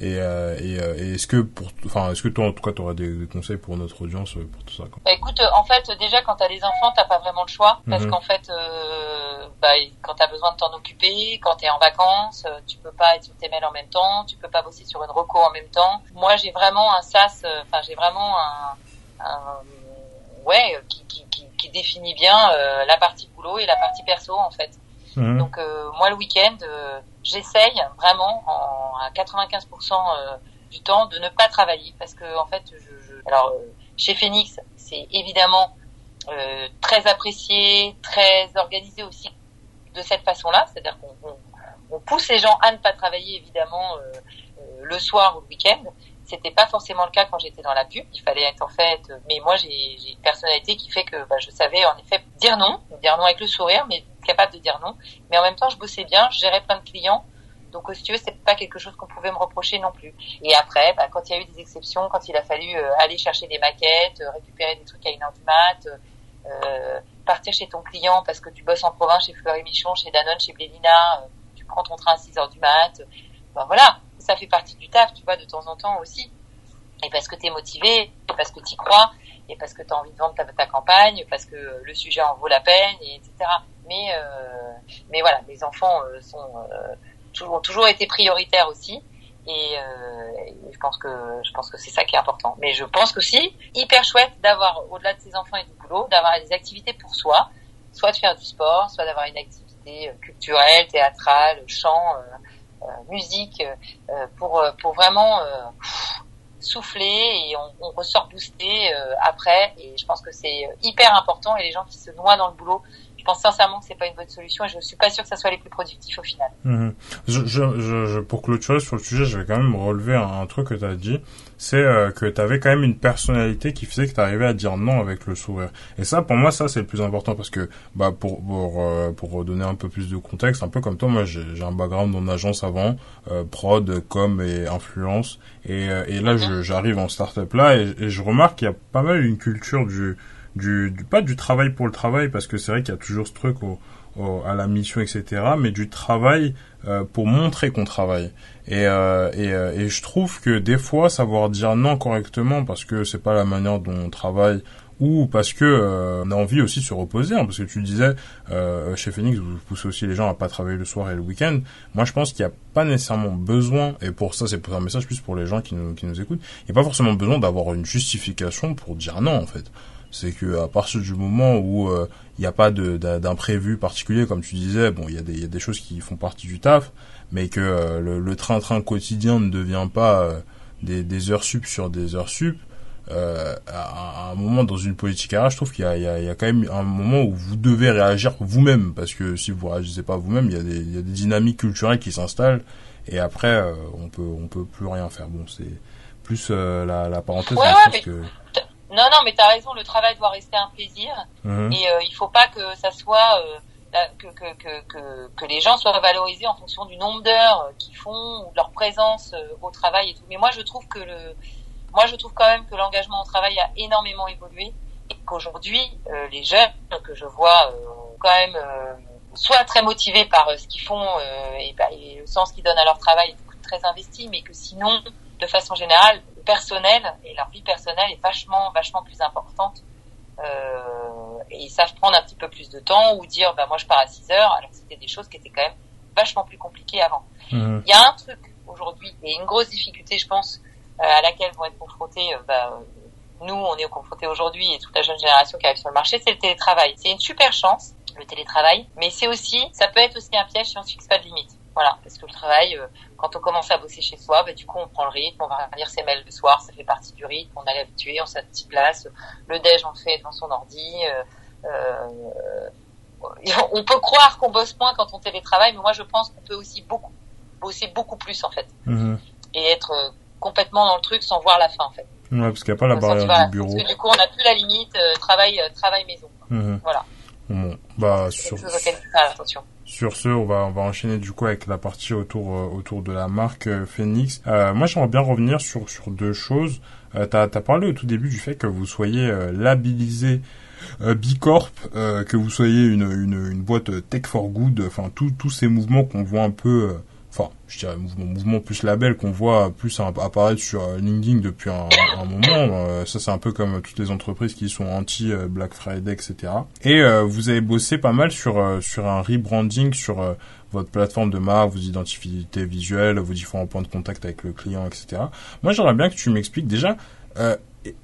Et, euh, et, euh, et est-ce que pour, enfin, est-ce que toi en tout cas tu aurais des, conseils pour notre audience euh, pour tout ça quoi bah, Écoute, en fait, déjà quand t'as des enfants, t'as pas vraiment le choix parce mhm. qu'en fait, euh, bah, quand t'as besoin de t'en occuper, quand t'es en vacances, tu peux pas être sur tes mails en même temps, tu peux pas bosser sur une reco en même temps. Moi, j'ai vraiment un sas, enfin, j'ai vraiment un, un ouais, qui, qui, qui, qui, définit bien la partie boulot et la partie perso en fait. Mhm. Donc moi, le week-end j'essaye vraiment en, à 95% euh, du temps de ne pas travailler parce que en fait, je, je alors euh, chez Phoenix, c'est évidemment euh, très apprécié, très organisé aussi de cette façon-là, c'est-à-dire qu'on on, pousse les gens à ne pas travailler évidemment euh, le soir ou le week-end. C'était pas forcément le cas quand j'étais dans la pub. Il fallait être en fait, mais moi j'ai une personnalité qui fait que bah, je savais en effet dire non, dire non avec le sourire, mais capable de dire non. Mais en même temps, je bossais bien, je gérais plein de clients. Donc, si tu veux, c'est pas quelque chose qu'on pouvait me reprocher non plus. Et après, bah, quand il y a eu des exceptions, quand il a fallu euh, aller chercher des maquettes, euh, récupérer des trucs à une heure du mat, euh, partir chez ton client parce que tu bosses en province chez Fleury Michon, chez Danone, chez Blélina, tu prends ton train à 6 heures du mat. Ben voilà, ça fait partie du taf, tu vois, de temps en temps aussi. Et parce que tu es motivé, et parce que tu crois, et parce que tu as envie de vendre ta, campagne, parce que le sujet en vaut la peine, et etc. Mais, euh, mais voilà, les enfants euh, sont euh, toujours, ont toujours été prioritaires aussi. Et, je pense que je pense que c'est ça qui est important. Mais je pense aussi hyper chouette d'avoir au-delà de ses enfants et du boulot, d'avoir des activités pour soi, soit de faire du sport, soit d'avoir une activité culturelle, théâtrale, chant, musique, pour pour vraiment souffler et on, on ressort boosté après. Et je pense que c'est hyper important. Et les gens qui se noient dans le boulot, je pense sincèrement que c'est pas une bonne solution et je suis pas sûr que ça soit les plus productifs au final. Mhm. Je, je, je, pour clôturer sur le sujet, je vais quand même relever un, truc que tu as dit, c'est euh, que tu avais quand même une personnalité qui faisait que tu arrivais à dire non avec le sourire. Et ça, pour moi, ça c'est le plus important parce que bah pour pour euh, pour donner un peu plus de contexte, un peu comme toi, moi j'ai un background en agence avant, euh, prod, com et influence, et, et là mhm. j'arrive en startup là et, et je remarque qu'il y a pas mal une culture du du, du, pas du travail pour le travail parce que c'est vrai qu'il y a toujours ce truc au, à la mission etc mais du travail euh, pour montrer qu'on travaille. Et, euh, et, euh, et, je trouve que des fois savoir dire non correctement parce que c'est pas la manière dont on travaille ou parce que euh, on a envie aussi de se reposer hein, parce que tu disais euh, chez Phoenix vous poussez aussi les gens à pas travailler le soir et le week-end. Moi je pense qu'il n'y a pas nécessairement besoin et pour ça c'est pour un message plus pour les gens qui nous, qui nous écoutent il n'y a pas forcément besoin d'avoir une justification pour dire non en fait c'est que à partir du moment où il euh, n'y a pas d'imprévu particulier, comme tu disais, bon, il y, a des, y a des choses qui font partie du taf, mais que euh, le train-train quotidien ne devient pas euh, des, des, heures sup sur des heures sup. à, un moment dans une politique RH, je trouve qu'il y, y, y a, quand même un moment où vous devez réagir vous-même, parce que si vous réagissez pas vous-même, il y, a des, y a des dynamiques culturelles qui s'installent, et après on peut on peut plus rien faire. Bon, c'est plus la, la parenthèse ouais, que non, non, mais tu as raison, le travail doit rester un plaisir. Mhm. Et euh, il faut pas que ça soit... Euh, que, que, que, que, les gens soient valorisés en fonction du nombre d'heures euh, qu'ils font ou de leur présence euh, au travail et tout. Mais moi, je trouve que le, moi, je trouve quand même que l'engagement au travail a énormément évolué et qu'aujourd'hui, les jeunes que je vois quand même soit très motivés par ce qu'ils font et, bah, et, le sens qu'ils donnent à leur travail, très investi, mais que sinon, de façon générale, personnel et leur vie personnelle est vachement, vachement plus importante. Euh, et ils savent prendre un petit peu plus de temps ou dire, bah, moi je pars à 6 heures, alors c'était des choses qui étaient quand même vachement plus compliquées avant. Mmh. Il y a un truc aujourd'hui et une grosse difficulté, je pense, euh, à laquelle vont être confrontés, euh, bah, nous, on est confrontés aujourd'hui et toute la jeune génération qui arrive sur le marché, c'est le télétravail. C'est une super chance, le télétravail, mais c'est aussi, ça peut être aussi un piège si on ne fixe pas de limite. Voilà, parce que le travail, euh, quand on commence à bosser chez soi, bah, du coup, on prend le rythme, on va lire ses mails le soir, ça fait partie du rythme, on est habitué, on s'y place. Le déj, on le fait devant son ordi. Euh, euh, on peut croire qu'on bosse moins quand on télétravaille, mais moi, je pense qu'on peut aussi beaucoup bosser beaucoup plus en fait, mmh. et être euh, complètement dans le truc sans voir la fin en fait. Ouais, parce qu'il n'y a pas la barrière du bureau. Parce que du coup, on n'a plus la limite travail travail maison. Mmh. Voilà. Bon, bah sur. Sur ce, on va on va enchaîner du coup avec la partie autour euh, autour de la marque euh, Phoenix. Euh, moi, j'aimerais bien revenir sur sur deux choses. Euh, t'as as parlé au tout début du fait que vous soyez labellisé Bicorp, que vous soyez une, une, une boîte Tech for Good, enfin tous ces mouvements qu'on voit un peu enfin, je dirais mouvement, mouvement plus label qu'on voit plus apparaître sur euh, LinkedIn depuis un, moment. Euh, ça, c'est un peu comme toutes les entreprises qui sont anti euh, Black Friday, etc. Et vous avez bossé pas mal sur sur un rebranding sur votre plateforme de marque, vos identités visuelles, vos différents points de contact avec le client, etc. Moi, j'aimerais bien que tu m'expliques déjà.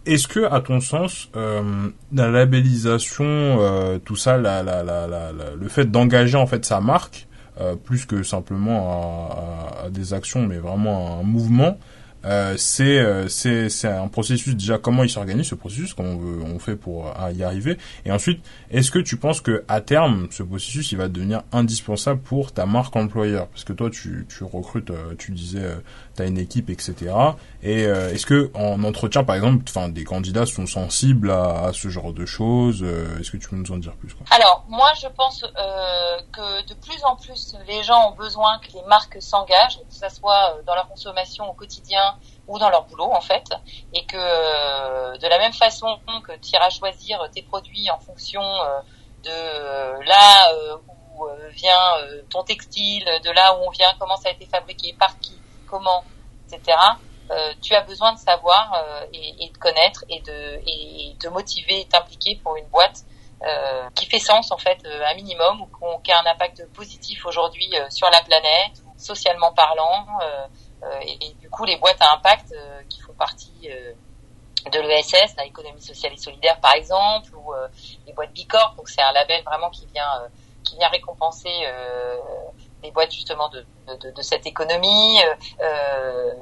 Est-ce que, à ton sens, la labellisation, tout ça, la, la, la, le fait d'engager en fait sa marque, euh, plus que simplement à, à, des actions, mais vraiment un mouvement. Euh, c'est euh, c'est c'est un processus déjà comment il s'organise ce processus comment on, on fait pour euh, y arriver et ensuite est-ce que tu penses que à terme ce processus il va devenir indispensable pour ta marque employeur? Parce que toi tu tu recrutes tu disais tu as une équipe etc et est-ce que en entretien par exemple enfin des candidats sont sensibles à, ce genre de choses est-ce que tu peux nous en dire plus alors moi je pense que de plus en plus les gens ont besoin que les marques s'engagent que ce soit dans leur consommation au quotidien ou dans leur boulot en fait, et que euh, de la même façon que tu iras choisir tes produits en fonction euh, de là euh, où vient ton textile, de là où on vient, comment ça a été fabriqué, par qui, comment, etc. tu as besoin de savoir et, de connaître et de et te motiver, t'impliquer pour une boîte qui fait sens en fait un minimum ou qui a un impact positif aujourd'hui sur la planète, socialement parlant. Euh, et, du coup, les boîtes à impact euh, qui font partie euh, de l'ESS, l'économie sociale et solidaire par exemple, ou les boîtes Bicorp, donc c'est un label vraiment qui vient qui vient récompenser les boîtes justement de, de, de cette économie euh,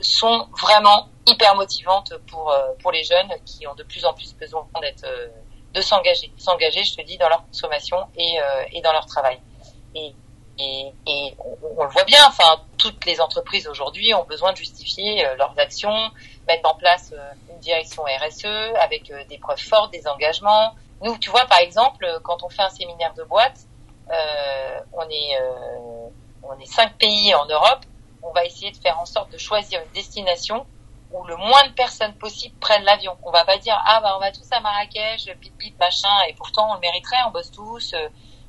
sont vraiment hyper motivantes pour pour les jeunes qui ont de plus en plus besoin d'être de s'engager, s'engager, je te dis, dans leur consommation et et dans leur travail. Et et, et on, le voit bien, enfin, toutes les entreprises aujourd'hui ont besoin de justifier euh, leurs actions, mettre en place euh, une direction RSE avec euh, des preuves fortes, des engagements. Nous, tu vois, par exemple, quand on fait un séminaire de boîte, on est on est cinq pays en Europe. On va essayer de faire en sorte de choisir une destination où le moins de personnes possible prennent l'avion. On va pas dire ah bah on va tous à Marrakech, bip bip machin, et pourtant on le mériterait, on bosse tous.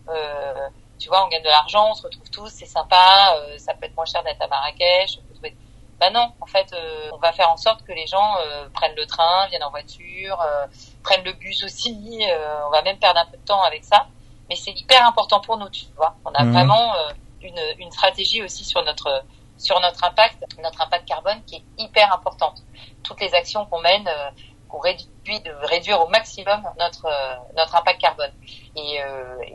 Euh, tu vois, on gagne de l'argent, on se retrouve tous, c'est sympa, euh, ça peut être moins cher d'être à Marrakech. Bah non, en fait, euh, on va faire en sorte que les gens euh, prennent le train, viennent en voiture, prennent le bus aussi. on va même perdre un peu de temps avec ça, mais c'est hyper important pour nous, tu vois. On a mhm. vraiment une, une stratégie aussi sur notre sur notre impact, notre impact carbone qui est hyper importante. Toutes les actions qu'on mène pour réduire, de réduire au maximum notre notre impact carbone. Et, et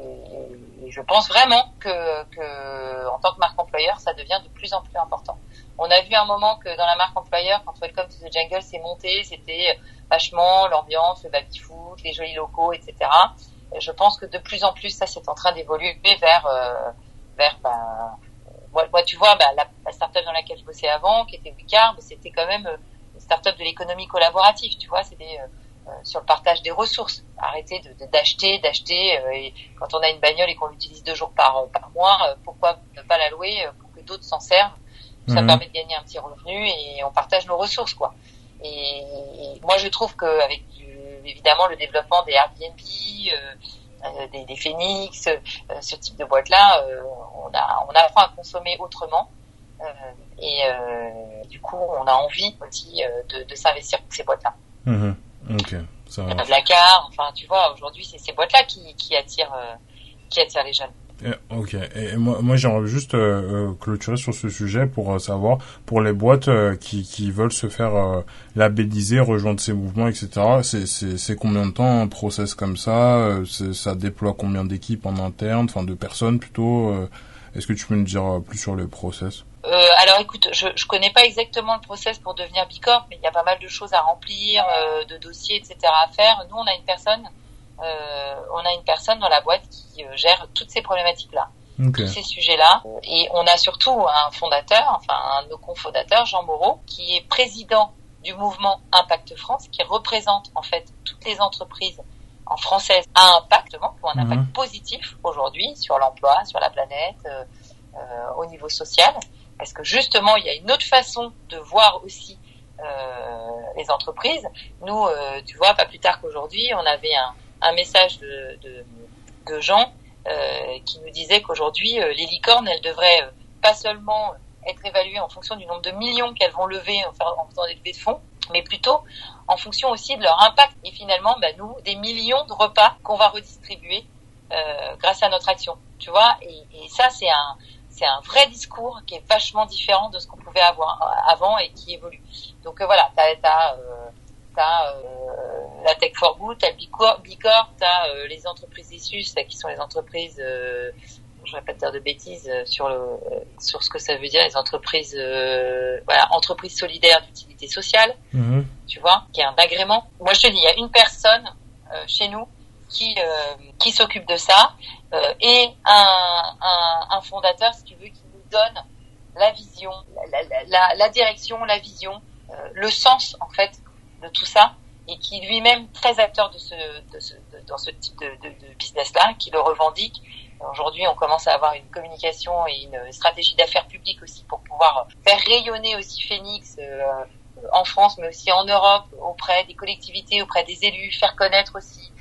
et je pense vraiment que, que, en tant que marque employeur, ça devient de plus en plus important. On a vu un moment que dans la marque employeur, quand Welcome to the Jungle s'est monté, c'était vachement l'ambiance, le baby-foot, les jolis locaux, etc. Et je pense que de plus en plus, ça, c'est en train d'évoluer vers, euh, vers, bah, moi, tu vois, bah, la, la startup dans laquelle je bossais avant, qui était Wicard, c'était quand même une startup de l'économie collaborative, tu vois, c'était euh, euh, sur le partage des ressources. Arrêter de, d'acheter, d'acheter. Euh, et quand on a une bagnole et qu'on l'utilise deux jours par, par mois, euh, pourquoi ne pas la louer pour que d'autres s'en servent? Ça mhm. permet de gagner un petit revenu et on partage nos ressources, quoi. Et, moi, je trouve qu'avec évidemment le développement des Airbnb, des, des, Phoenix, ce type de boîtes-là, on, a, on apprend à consommer autrement. et du coup, on a envie aussi de, de s'investir pour ces boîtes-là. Mmh. Ok. Ça La carte, enfin, tu vois, aujourd'hui, c'est ces boîtes-là qui, qui attirent, qui attirent les jeunes. Ok. Et moi, j'aimerais juste euh, euh, clôturer sur ce sujet pour euh, savoir, pour les boîtes qui, qui veulent se faire labelliser, rejoindre ces mouvements, etc. C'est, combien de temps un process comme ça Ça déploie combien d'équipes en interne, enfin de personnes plutôt Est-ce que tu peux nous dire plus sur le process? Alors écoute, je je connais pas exactement le process pour devenir Bicorp, mais il y a pas mal de choses à remplir, de dossiers, etc. à faire. Nous, on a une personne on a une personne dans la boîte qui euh, gère toutes ces problématiques-là, tous ces sujets-là. Et on a surtout un fondateur, enfin un de nos cofondateurs, Jean Moreau, qui est président du mouvement Impact France, qui représente en fait toutes les entreprises en française à impact, pour un mhm. impact positif aujourd'hui sur l'emploi, sur la planète, euh, euh, au niveau social. Parce que justement, il y a une autre façon de voir aussi euh, les entreprises. Nous, euh, tu vois, pas plus tard qu'aujourd'hui, on avait un, un message de, de, de gens euh, qui nous disait qu'aujourd'hui, euh, les licornes, elles devraient euh, pas seulement être évaluées en fonction du nombre de millions qu'elles vont lever en, faisant des levées de fonds, mais plutôt en fonction aussi de leur impact. Et finalement, bah, nous, des millions de repas qu'on va redistribuer euh, grâce à notre action. Tu vois, et, et ça, c'est un, c'est un vrai discours qui est vachement différent de ce qu'on pouvait avoir avant et qui évolue. Donc voilà, t'as, as, euh, t'as euh, la Tech for Good, t'as le Bicorp, t'as euh, les entreprises issues, qui sont les entreprises, euh, je vais pas te dire de bêtises sur le sur ce que ça veut dire, les entreprises, voilà, entreprises solidaires d'utilité sociale, mhm. tu vois, qui est un agrément. Moi, je te dis, il y a une personne chez nous qui qui s'occupe de ça et un, un, un, fondateur, si tu veux, qui nous donne la vision, la, la, la, la direction, la vision, le sens en fait de tout ça et qui lui-même très acteur de ce, de ce de, dans ce type de, de, business-là, qui le revendique. Aujourd'hui, on commence à avoir une communication et une stratégie d'affaires publiques aussi pour pouvoir faire rayonner aussi Phoenix euh, en France, mais aussi en Europe, auprès des collectivités, auprès des élus, faire connaître aussi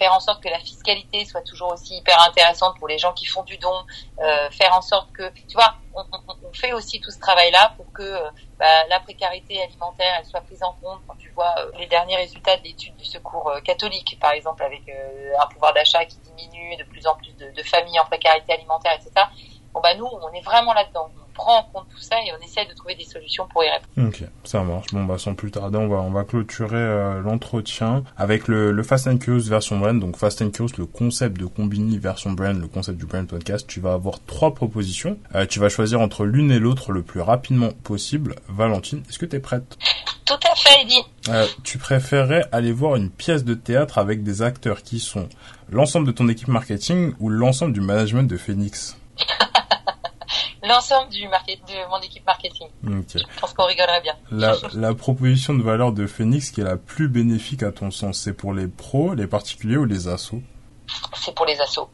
faire en sorte que la fiscalité soit toujours aussi hyper intéressante pour les gens qui font du don, euh, faire en sorte que, tu vois, on, fait aussi tout ce travail-là pour que euh, bah, la précarité alimentaire soit prise en compte. Quand tu vois euh, les derniers résultats de l'étude du secours euh, catholique, par exemple, avec un pouvoir d'achat qui diminue, de plus en plus de, de familles en précarité alimentaire, etc. Bon bah nous, on est vraiment là-dedans prend en compte tout ça et on essaie de trouver des solutions pour y répondre. Ok, ça marche. Bon bah sans plus tarder, on va on va clôturer euh, l'entretien avec le, le Fast and Curious version brand. Donc Fast and Curious, le concept de Combini version brand, le concept du brand podcast. Tu vas avoir trois propositions. Euh, tu vas choisir entre l'une et l'autre le plus rapidement possible. Valentine, est-ce que tu es prête? Tout à fait, Eddie. Euh, tu préférerais aller voir une pièce de théâtre avec des acteurs qui sont l'ensemble de ton équipe marketing ou l'ensemble du management de Phoenix? l'ensemble du market, de mon équipe marketing. Je pense qu'on rigolerait bien. La, la, proposition de valeur de Phoenix qui est la plus bénéfique à ton sens, c'est pour les pros, les particuliers ou les assos C'est pour les assos.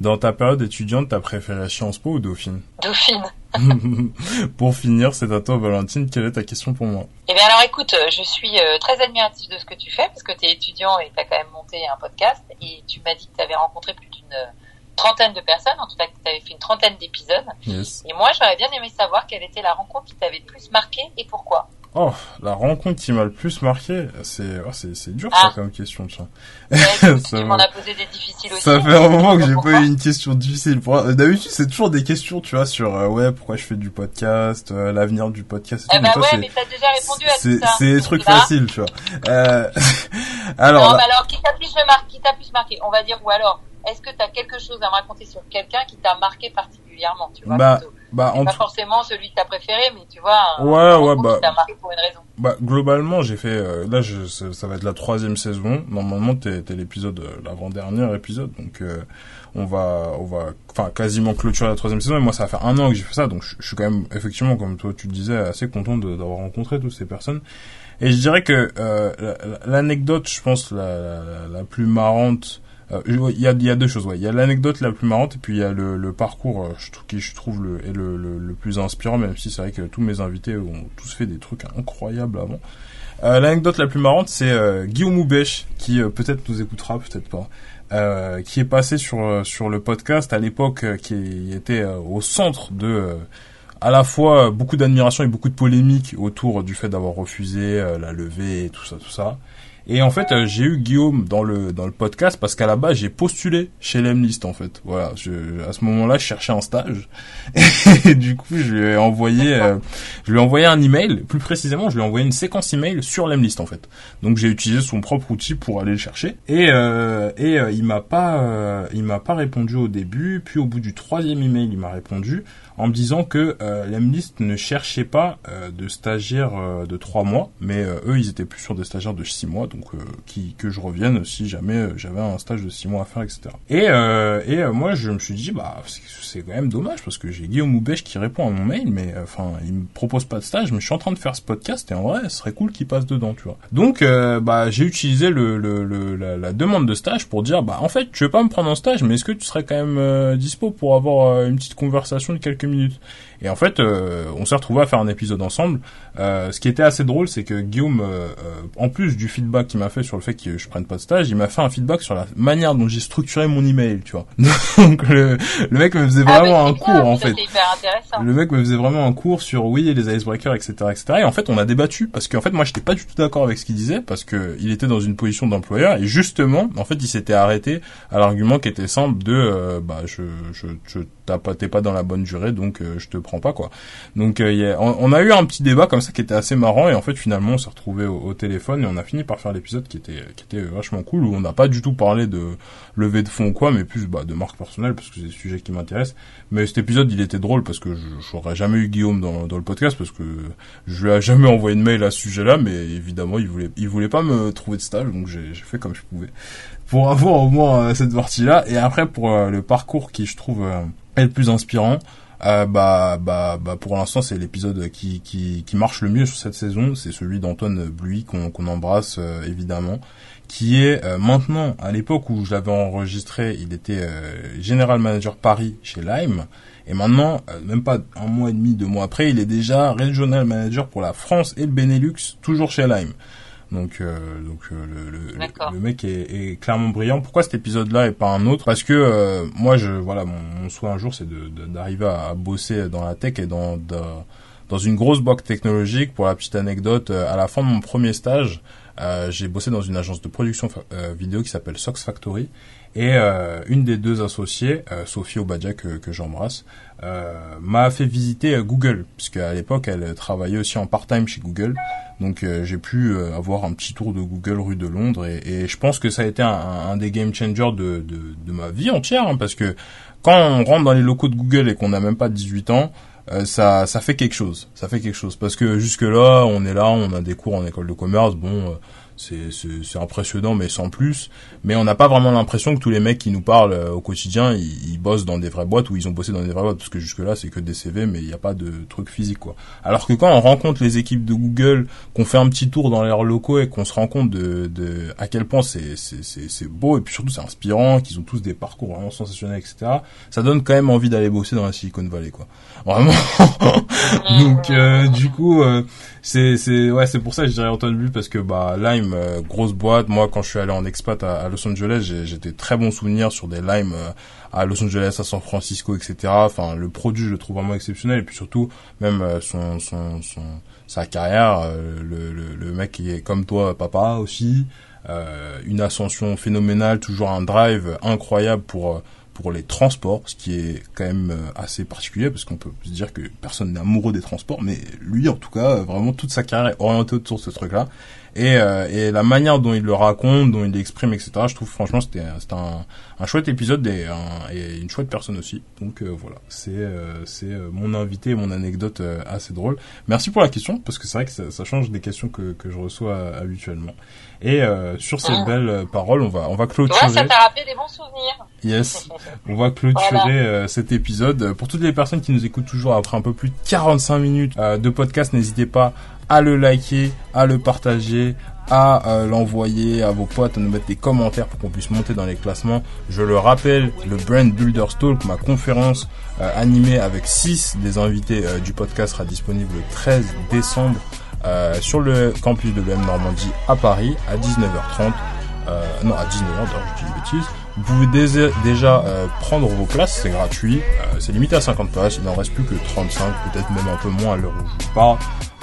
Dans ta période étudiante, t'as préféré Sciences Po ou Dauphine Dauphine. pour finir, c'est à toi Valentine, quelle est ta question pour moi? Eh bien alors écoute, je suis euh, très admirative de ce que tu fais parce que tu es étudiant et tu as quand même monté un podcast et tu m'as dit que tu avais rencontré plus d'une trentaine de personnes, en tout cas que tu avais fait une trentaine d'épisodes. Et moi, j'aurais bien aimé savoir quelle était la rencontre qui t'avait le plus marqué et pourquoi. Oh, la rencontre qui m'a le plus marqué, c'est oh, c'est dur ça ah. comme question, tu vois. tu m'en as posé des difficiles aussi. Ça fait un moment que j'ai pas eu une question difficile. D'habitude, c'est toujours des questions, tu vois, sur euh, ouais, pourquoi je fais du podcast, euh, l'avenir du podcast. Et eh bah ben ouais, mais t'as déjà répondu à tout ça. C'est des trucs faciles, tu vois. Euh... alors. Non, mais alors qui t'a plus marqué, qui t'a plus marqué, on va dire ou alors est-ce que tu as quelque chose à me raconter sur quelqu'un qui t'a marqué particulièrement tu vois bah, bah pas forcément celui que t'as préféré mais tu vois ouais ouais bah qui t'a marqué pour une raison. bah globalement j'ai fait euh, là je, ça, va être la troisième saison. Normalement t'es es, l'épisode euh, l'avant dernier épisode donc euh, on va on va enfin quasiment clôturer la troisième saison. Et moi ça va faire un an que j'ai fait ça donc je, suis quand même effectivement comme toi tu le disais assez content d'avoir rencontré toutes ces personnes. Et je dirais que l'anecdote je pense la, la, la plus marrante il y a, deux choses. Il y a l'anecdote la plus marrante et puis il y a le, parcours je, qui je trouve le, est le, plus inspirant, même si c'est vrai que tous mes invités ont tous fait des trucs incroyables avant. Euh, L'anecdote la plus marrante, c'est euh, Guillaume Houbèche, qui euh, peut-être nous écoutera, peut-être pas, euh, qui est passé sur sur le podcast à l'époque, qui était au centre de à la fois beaucoup d'admiration et beaucoup de polémiques autour du fait d'avoir refusé la levée et tout ça, tout ça. Et en fait, euh, j'ai eu Guillaume dans le dans le podcast parce qu'à la base, j'ai postulé chez l'Emlist en fait. Voilà, je, à ce moment-là, je cherchais un stage. Et du coup, je lui ai envoyé euh, je lui ai envoyé un email, plus précisément, je lui ai envoyé une séquence email sur l'Emlist en fait. Donc j'ai utilisé son propre outil pour aller le chercher. Et euh, et il m'a pas il m'a pas répondu au début, puis au bout du troisième email, il m'a répondu en me disant que euh, l'Emlist ne cherchait pas euh, de stagiaires euh, de trois mois, mais euh, eux ils étaient plus sur des stagiaires de six mois, donc qui, que je revienne si jamais j'avais un stage de six mois à faire, etc. Et, et moi je me suis dit bah c'est quand même dommage parce que j'ai Guillaume Moubèche qui répond à mon mail, mais enfin il me propose pas de stage, mais je suis en train de faire ce podcast et en vrai ce serait cool qu'il passe dedans, tu vois. Donc bah j'ai utilisé le, le, le la, la, demande de stage pour dire bah en fait tu veux pas me prendre en stage, mais est-ce que tu serais quand même dispo pour avoir une petite conversation de quelques minutes. Et en fait, euh, on s'est retrouvé à faire un épisode ensemble. Euh, ce qui était assez drôle, c'est que Guillaume, euh, en plus du feedback qu'il m'a fait sur le fait que je prenne pas de stage, il m'a fait un feedback sur la manière dont j'ai structuré mon email, tu vois. Donc le, le mec me faisait ah, vraiment un cours, en fait. Le mec me faisait vraiment un cours sur oui les icebreakers, etc., etc. Et en fait, on a débattu parce qu'en fait, moi, j'étais pas du tout d'accord avec ce qu'il disait parce que il était dans une position d'employeur et justement, en fait, il s'était arrêté à l'argument qui était simple de bah je je, je t'es pas dans la bonne durée, donc je te prends pas quoi. Donc euh, on, a eu un petit débat comme ça qui était assez marrant et en fait finalement on s'est retrouvé au, téléphone et on a fini par faire l'épisode qui était qui était vachement cool où on n'a pas du tout parlé de levée de fonds ou quoi, mais plus bah, de marque personnelle parce que c'est des sujets qui m'intéressent. Mais cet épisode il était drôle parce que j'aurais jamais eu Guillaume dans, dans le podcast parce que je lui ai jamais envoyé de mail à ce sujet-là, mais évidemment il voulait il voulait pas me trouver de stage donc j'ai fait comme je pouvais pour avoir au moins euh, cette partie-là et après pour euh, le parcours qui je trouve est le plus inspirant euh, bah, bah, bah, pour l'instant, c'est l'épisode qui, qui, qui, marche le mieux sur cette saison. C'est celui d'Antoine Bluy qu'on embrasse euh, évidemment, qui est euh, maintenant, à l'époque où je l'avais enregistré, il était général manager Paris chez Lime. Et maintenant, même pas un mois et demi, deux mois après, il est déjà regional manager pour la France et le Benelux, toujours chez Lime. Donc, euh, donc euh, le, le, le, mec est, est, clairement brillant. Pourquoi cet épisode-là et pas un autre? Parce que euh, moi, je voilà, mon, mon, souhait un jour, c'est d'arriver à, à, bosser dans la tech et dans, dans une grosse boîte technologique. Pour la petite anecdote, à la fin de mon premier stage, j'ai bossé dans une agence de production vidéo qui s'appelle Sox Factory. Et une des deux associées, Sophie Obadja que, que j'embrasse, m'a fait visiter Google, puisque à l'époque elle travaillait aussi en part-time chez Google. Donc euh, j'ai pu euh, avoir un petit tour de Google rue de Londres et, et je pense que ça a été un, un des game changers de, de, de ma vie entière hein, parce que quand on rentre dans les locaux de Google et qu'on n'a même pas 18 ans, euh, ça, ça fait quelque chose. Ça fait quelque chose parce que jusque là, on est là, on a des cours en école de commerce. Bon, c'est impressionnant mais sans plus. Mais on n'a pas vraiment l'impression que tous les mecs qui nous parlent euh, au quotidien ils, bossent dans des vraies boîtes ou ils ont bossé dans des vraies boîtes. Parce que jusque là c'est que des CV mais il n'y a pas de truc physique quoi. Alors que quand on rencontre les équipes de Google qu'on fait un petit tour dans leurs locaux et qu'on se rend compte de, de à quel point c'est c'est beau et puis surtout c'est inspirant qu'ils ont tous des parcours vraiment sensationnels etc ça donne quand même envie d'aller bosser dans la Silicon Valley quoi. Vraiment. Donc euh, du coup euh, c'est c'est ouais c'est pour ça que je dirais Antoine Bull parce que bah Lime euh, grosse boîte. Moi quand je suis allé en expat à, Los Angeles j'ai des très bons souvenirs sur des Lime euh, à Los Angeles à San Francisco etc enfin le produit je le trouve vraiment exceptionnel. Et puis surtout même euh, son, son, son sa carrière le, le, le mec qui est comme toi papa aussi une ascension phénoménale toujours un drive incroyable pour pour les transports, ce qui est quand même euh, assez particulier parce qu'on peut se dire que personne n'est amoureux des transports, mais lui en tout cas, vraiment toute sa carrière est orientée autour de ce truc-là. Et, euh, et la manière dont il le raconte, dont il l'exprime, etc. Je trouve franchement c'était un, un chouette épisode et, et, une chouette personne aussi. Donc euh, voilà, c'est euh, c'est mon invité mon anecdote assez drôle. Merci pour la question parce que c'est vrai que ça, ça, change des questions que, que je reçois habituellement. Et sur ces ah. belles paroles, on va on va clôturer. Ouais, ça t'a rappelé des bons souvenirs. Yes, on va clôturer cet épisode. Pour toutes les personnes qui nous écoutent toujours après un peu plus de 45 minutes de podcast, n'hésitez pas à le liker, à le partager, à euh, l'envoyer à vos potes, à nous mettre des commentaires pour qu'on puisse monter dans les classements. Je le rappelle, le Brand Builder Talk, ma conférence euh, animée avec 6 des invités euh, du podcast sera disponible le 13 décembre sur le campus de l'EM Normandie à Paris à 19h30. non, à 19h, je dis des bêtises. Vous pouvez déjà, prendre vos places, c'est gratuit, c'est limité à 50 places, il n'en reste plus que 35, peut-être même un peu moins à l'heure où je vous parle.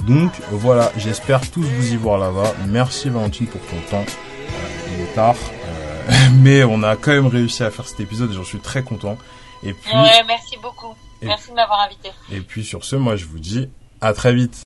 Donc voilà, j'espère tous vous y voir là-bas. Merci Valentine pour ton temps. Euh, il est tard, euh, mais on a quand même réussi à faire cet épisode et j'en suis très content. Et puis, ouais, merci beaucoup. Merci de m'avoir invité. Et puis sur ce, moi je vous dis à très vite.